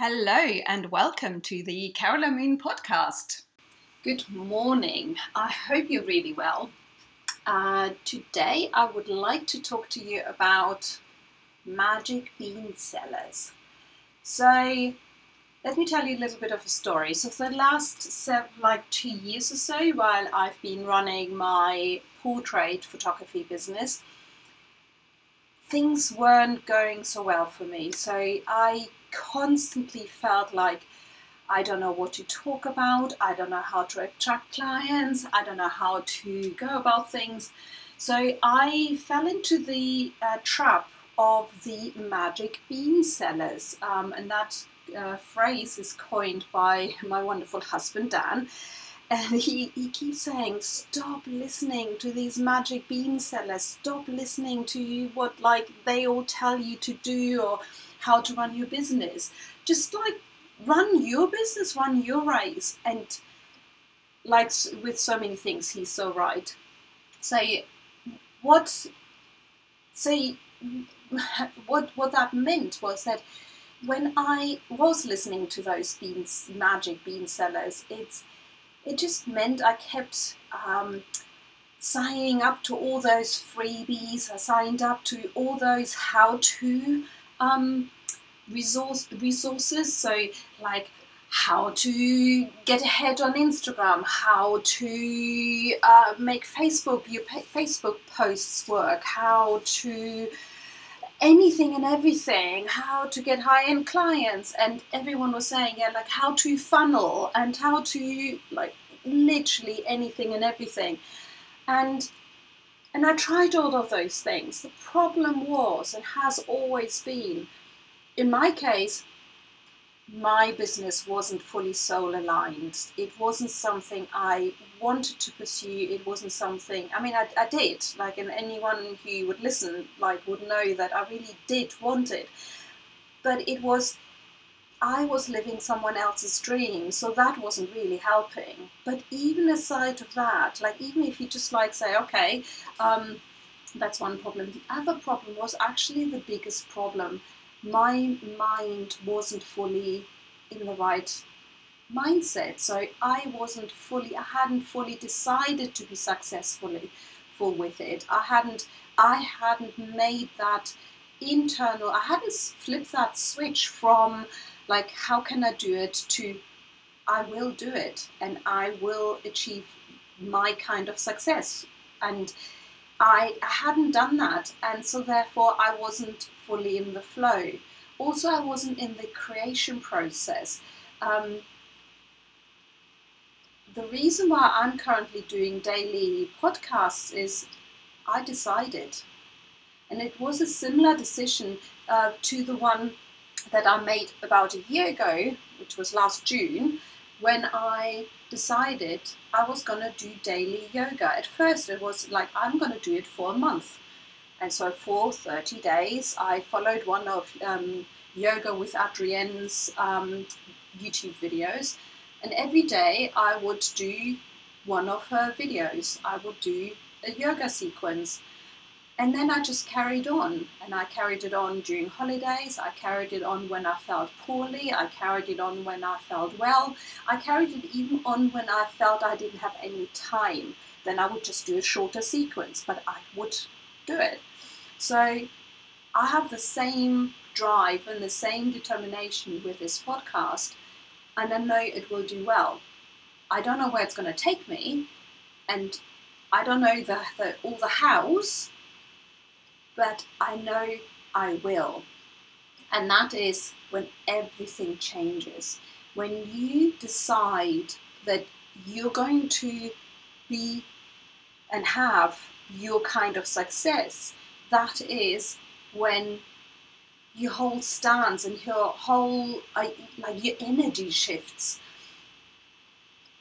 Hello, and welcome to the Carola Moon podcast. Good morning. I hope you're really well. Uh, today, I would like to talk to you about magic bean sellers. So, let me tell you a little bit of a story. So, for the last seven, like two years or so, while I've been running my portrait photography business, things weren't going so well for me. So, I constantly felt like I don't know what to talk about, I don't know how to attract clients, I don't know how to go about things. So I fell into the uh, trap of the magic bean sellers, um, and that uh, phrase is coined by my wonderful husband Dan. And he, he keeps saying, stop listening to these magic bean sellers. Stop listening to what like they all tell you to do or how to run your business. Just like run your business, run your race, and like with so many things, he's so right. Say what say what what that meant was that when I was listening to those beans magic bean sellers, it's it just meant I kept um, signing up to all those freebies. I signed up to all those how-to um, resource resources. So like how to get ahead on Instagram, how to uh, make Facebook your Facebook posts work, how to anything and everything, how to get high end clients, and everyone was saying yeah, like how to funnel and how to like literally anything and everything, and and I tried all of those things. The problem was and has always been in my case, my business wasn't fully soul aligned. It wasn't something I wanted to pursue. It wasn't something. I mean, I, I did. Like, and anyone who would listen, like, would know that I really did want it. But it was. I was living someone else's dream, so that wasn't really helping. But even aside of that, like even if you just like say, okay, um, that's one problem. The other problem was actually the biggest problem my mind wasn't fully in the right mindset. So I wasn't fully, I hadn't fully decided to be successfully full with it. I hadn't, I hadn't made that internal, I hadn't flipped that switch from like, how can I do it to I will do it and I will achieve my kind of success. And I hadn't done that, and so therefore I wasn't fully in the flow. Also, I wasn't in the creation process. Um, the reason why I'm currently doing daily podcasts is I decided, and it was a similar decision uh, to the one that I made about a year ago, which was last June, when I decided I was going to do daily yoga. At first, it was like, I'm going to do it for a month. And so, for 30 days, I followed one of um, Yoga with Adriene's um, YouTube videos. And every day, I would do one of her videos. I would do a yoga sequence. And then I just carried on, and I carried it on during holidays. I carried it on when I felt poorly. I carried it on when I felt well. I carried it even on when I felt I didn't have any time. Then I would just do a shorter sequence, but I would do it. So I have the same drive and the same determination with this podcast, and I know it will do well. I don't know where it's going to take me, and I don't know the, the all the hows but I know I will. And that is when everything changes. When you decide that you're going to be and have your kind of success, that is when your whole stance and your whole like your energy shifts.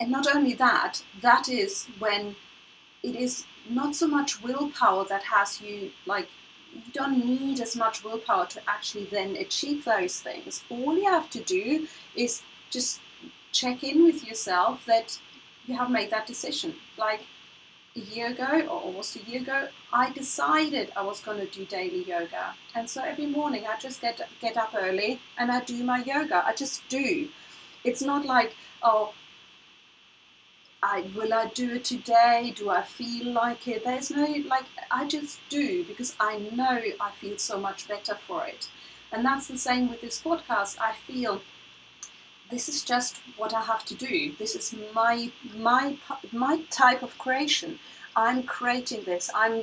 And not only that, that is when it is not so much willpower that has you like you don't need as much willpower to actually then achieve those things. All you have to do is just check in with yourself that you have made that decision. Like, a year ago, or almost a year ago, I decided I was going to do daily yoga. And so every morning I just get get up early and I do my yoga. I just do. It's not like, oh, I will I do it today? Do I feel like it? There's no like I just do because I know I feel so much better for it. And that's the same with this podcast. I feel this is just what I have to do. This is my my my type of creation. I'm creating this. I'm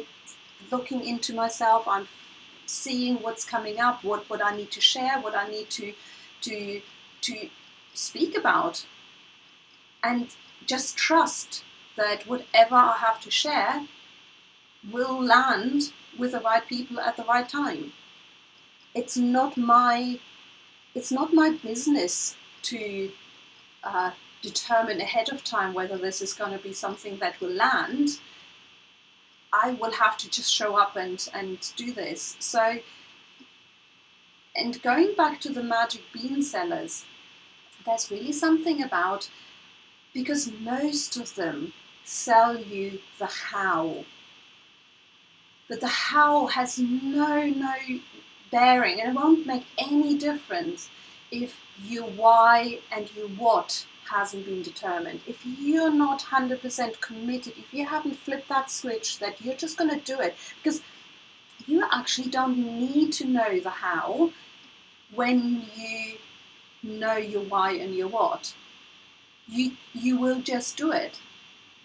looking into myself. I'm seeing what's coming up, what what I need to share, what I need to to to speak about, and just trust that whatever I have to share will land with the right people at the right time. It's not my it's not my business to uh, determine ahead of time whether this is going to be something that will land. I will have to just show up and, and do this. So, and going back to the magic bean sellers, there's really something about because most of them sell you the how. But the how has no, no bearing and it won't make any difference if your why and your what hasn't been determined. If you're not 100% committed, if you haven't flipped that switch that you're just going to do it, because you actually don't need to know the how when you know your why and your what. You, you will just do it.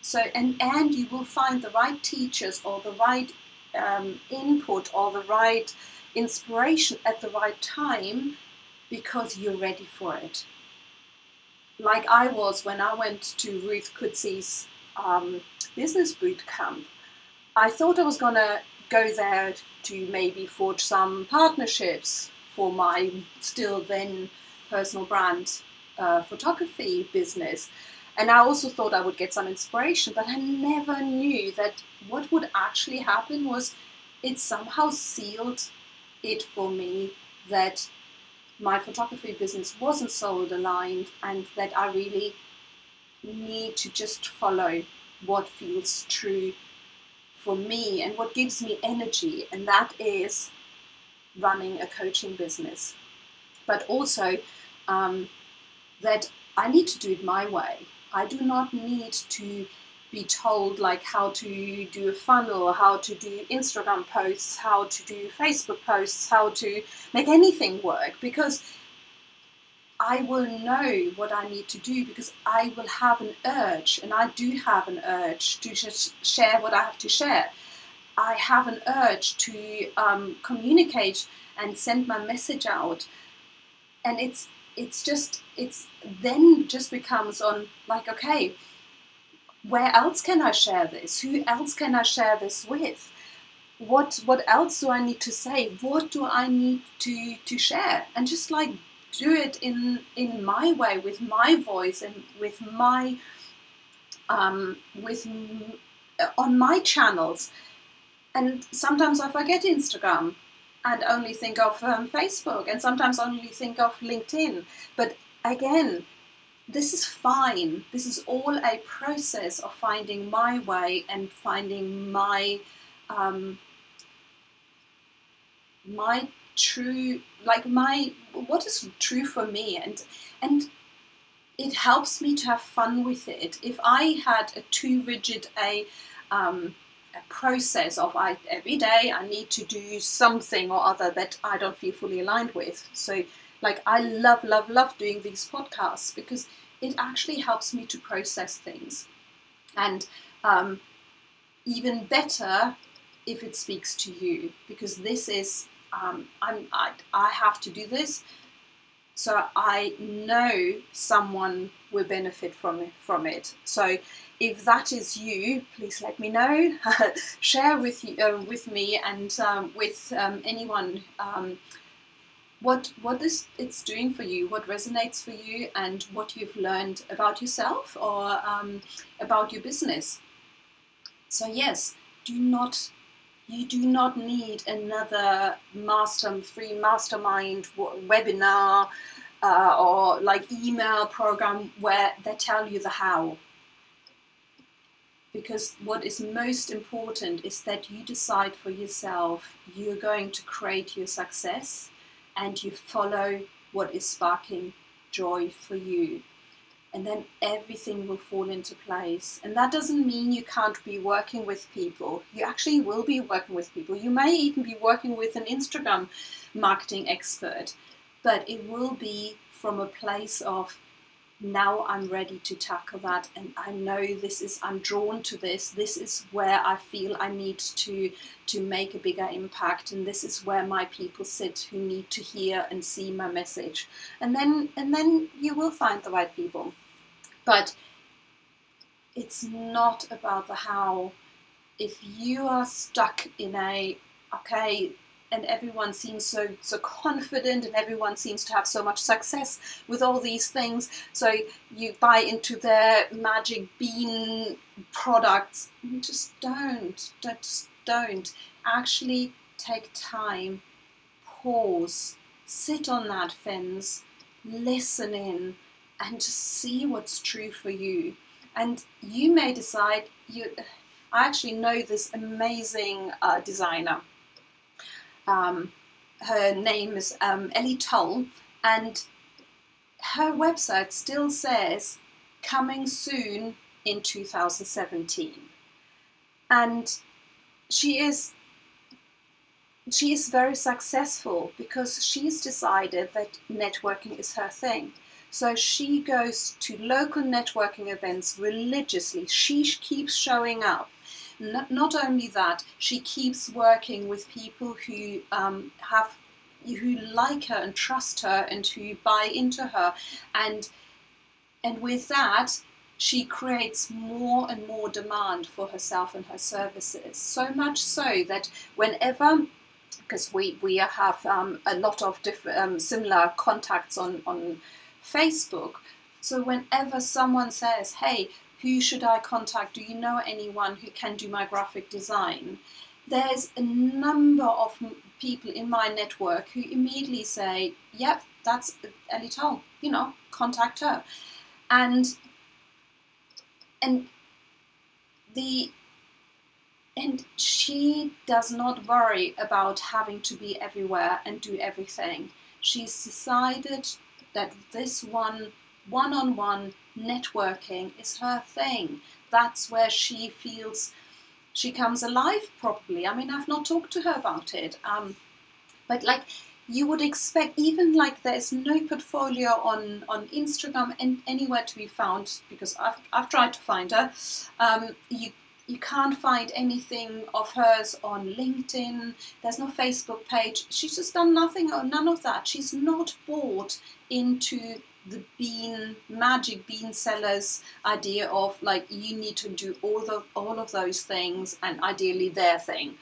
So and and you will find the right teachers or the right um, input or the right inspiration at the right time because you're ready for it. Like I was when I went to Ruth Coetzee's um, business boot camp. I thought I was gonna go there to maybe forge some partnerships for my still then personal brand uh, photography business. And I also thought I would get some inspiration, but I never knew that what would actually happen was it somehow sealed it for me that my photography business wasn't soul aligned and that I really need to just follow what feels true for me and what gives me energy, and that is running a coaching business. But also um, that I need to do it my way. I do not need to be told like how to do a funnel, how to do Instagram posts, how to do Facebook posts, how to make anything work because I will know what I need to do because I will have an urge, and I do have an urge to just share what I have to share. I have an urge to um, communicate and send my message out, and it's it's just it's then just becomes on like okay where else can I share this? Who else can I share this with? What what else do I need to say? What do I need to to share? And just like do it in in my way with my voice and with my um, with on my channels. And sometimes I forget Instagram and only think of um, Facebook, and sometimes only think of LinkedIn. But again, this is fine. This is all a process of finding my way and finding my um, my true like my what is true for me and and it helps me to have fun with it. If I had a too rigid a um, a process of I every day I need to do something or other that I don't feel fully aligned with. So like I love, love, love doing these podcasts because it actually helps me to process things. And um, even better if it speaks to you because this is um, I'm, I, I have to do this so I know someone will benefit from from it. So if that is you, please let me know. Share with you, uh, with me and um, with um, anyone um, what what is it's doing for you, what resonates for you, and what you've learned about yourself or um, about your business. So yes, do not you do not need another master free mastermind webinar uh, or like email program where they tell you the how. because what is most important is that you decide for yourself you're going to create your success and you follow what is sparking joy for you and then everything will fall into place. And that doesn't mean you can't be working with people. You actually will be working with people. You may even be working with an Instagram marketing expert, but it will be from a place of now I'm ready to tackle that and I know this is I'm drawn to this. This is where I feel I need to to make a bigger impact and this is where my people sit who need to hear and see my message. And then and then you will find the right people. But it's not about the how. If you are stuck in a okay and everyone seems so so confident and everyone seems to have so much success with all these things. So you buy into their magic bean products. Just don't just don't. Actually take time pause sit on that fence listen in and just see what's true for you. And you may decide you i actually know this amazing uh, designer um, her name is um, Ellie Tull, and her website still says coming soon in 2017. And she is she is very successful because she's decided that networking is her thing. So she goes to local networking events religiously. She keeps showing up not, not only that, she keeps working with people who um, have who like her and trust her and who buy into her. And and with that she creates more and more demand for herself and her services. So much so that whenever because we we have um, a lot of different um, similar contacts on on Facebook so whenever someone says hey who should I contact? Do you know anyone who can do my graphic design? There's a number of people in my network who immediately say, yep, that's Ellie Tull, you know, contact her. And and the and she does not worry about having to be everywhere and do everything. She's decided that this one one on one networking is her thing. That's where she feels she comes alive properly. I mean, I've not talked to her about it. Um, but like you would expect, even like there's no portfolio on, on Instagram and anywhere to be found because I've, I've tried to find her. Um, you you can't find anything of hers on LinkedIn. There's no Facebook page. She's just done nothing or none of that. She's not bought into the bean magic bean sellers idea of like you need to do all the all of those things and ideally their thing.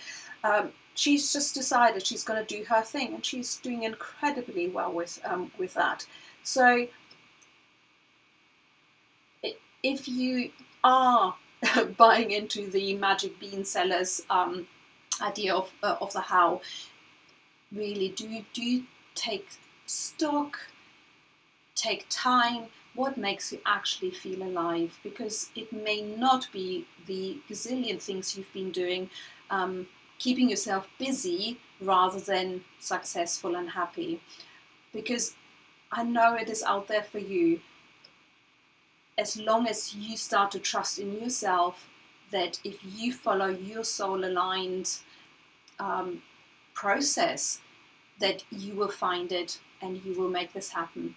Um, she's just decided she's going to do her thing, and she's doing incredibly well with um, with that. So if you are buying into the magic bean sellers um, idea of uh, of the how, really do do take stock take time, what makes you actually feel alive, because it may not be the gazillion things you've been doing, um, keeping yourself busy rather than successful and happy. Because I know it is out there for you. As long as you start to trust in yourself, that if you follow your soul aligned um, process, that you will find it and you will make this happen.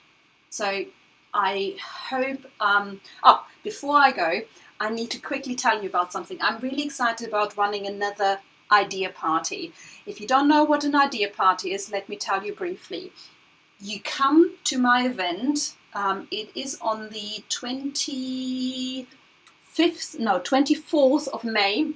So I hope. Um, oh, before I go, I need to quickly tell you about something. I'm really excited about running another idea party. If you don't know what an idea party is, let me tell you briefly. You come to my event. Um, it is on the 25th, no, 24th of May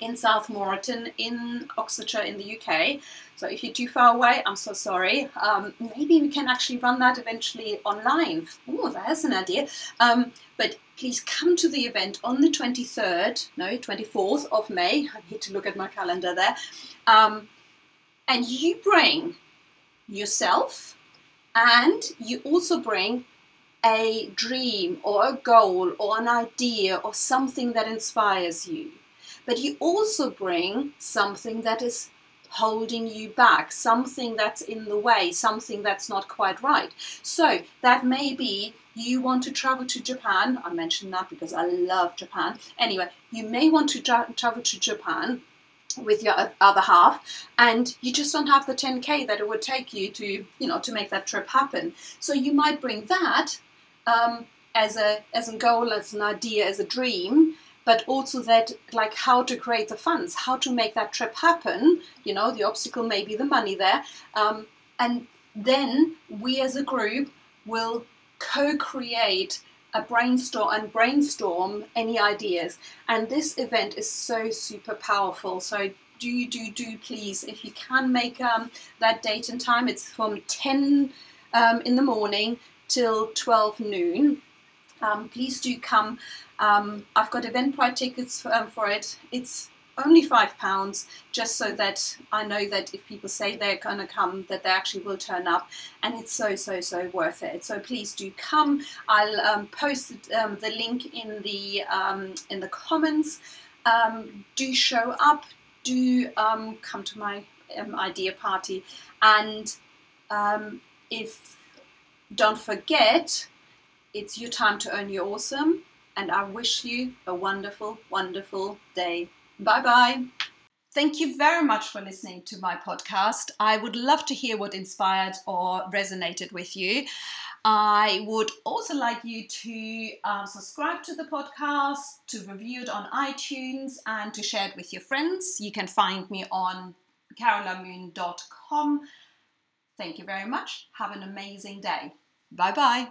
in South Moreton in Oxfordshire in the UK. So if you're too far away, I'm so sorry. Um, maybe we can actually run that eventually online. Oh, that's an idea. Um, but please come to the event on the 23rd, no, 24th of May. I need to look at my calendar there. Um, and you bring yourself and you also bring a dream or a goal or an idea or something that inspires you. But you also bring something that is holding you back, something that's in the way, something that's not quite right. So that may be you want to travel to Japan. I mentioned that because I love Japan. Anyway, you may want to tra- travel to Japan with your other half and you just don't have the 10k that it would take you to you know to make that trip happen so you might bring that um, as a as a goal as an idea as a dream but also that like how to create the funds how to make that trip happen you know the obstacle may be the money there um, and then we as a group will co-create a brainstorm and brainstorm any ideas. And this event is so super powerful. So do do do please if you can make um, that date and time. It's from ten um, in the morning till twelve noon. Um, please do come. Um, I've got Eventbrite tickets for, um, for it. It's only five pounds just so that I know that if people say they're going to come that they actually will turn up. And it's so so so worth it. So please do come. I'll um, post um, the link in the um, in the comments. Do show up. Do come to my idea party. And if don't forget it's your time to earn your awesome and I wish you a wonderful wonderful day Bye bye. Thank you very much for listening to my podcast. I would love to hear what inspired or resonated with you. I would also like you to um, subscribe to the podcast, to review it on iTunes, and to share it with your friends. You can find me on carolamoon.com. Thank you very much. Have an amazing day. Bye bye.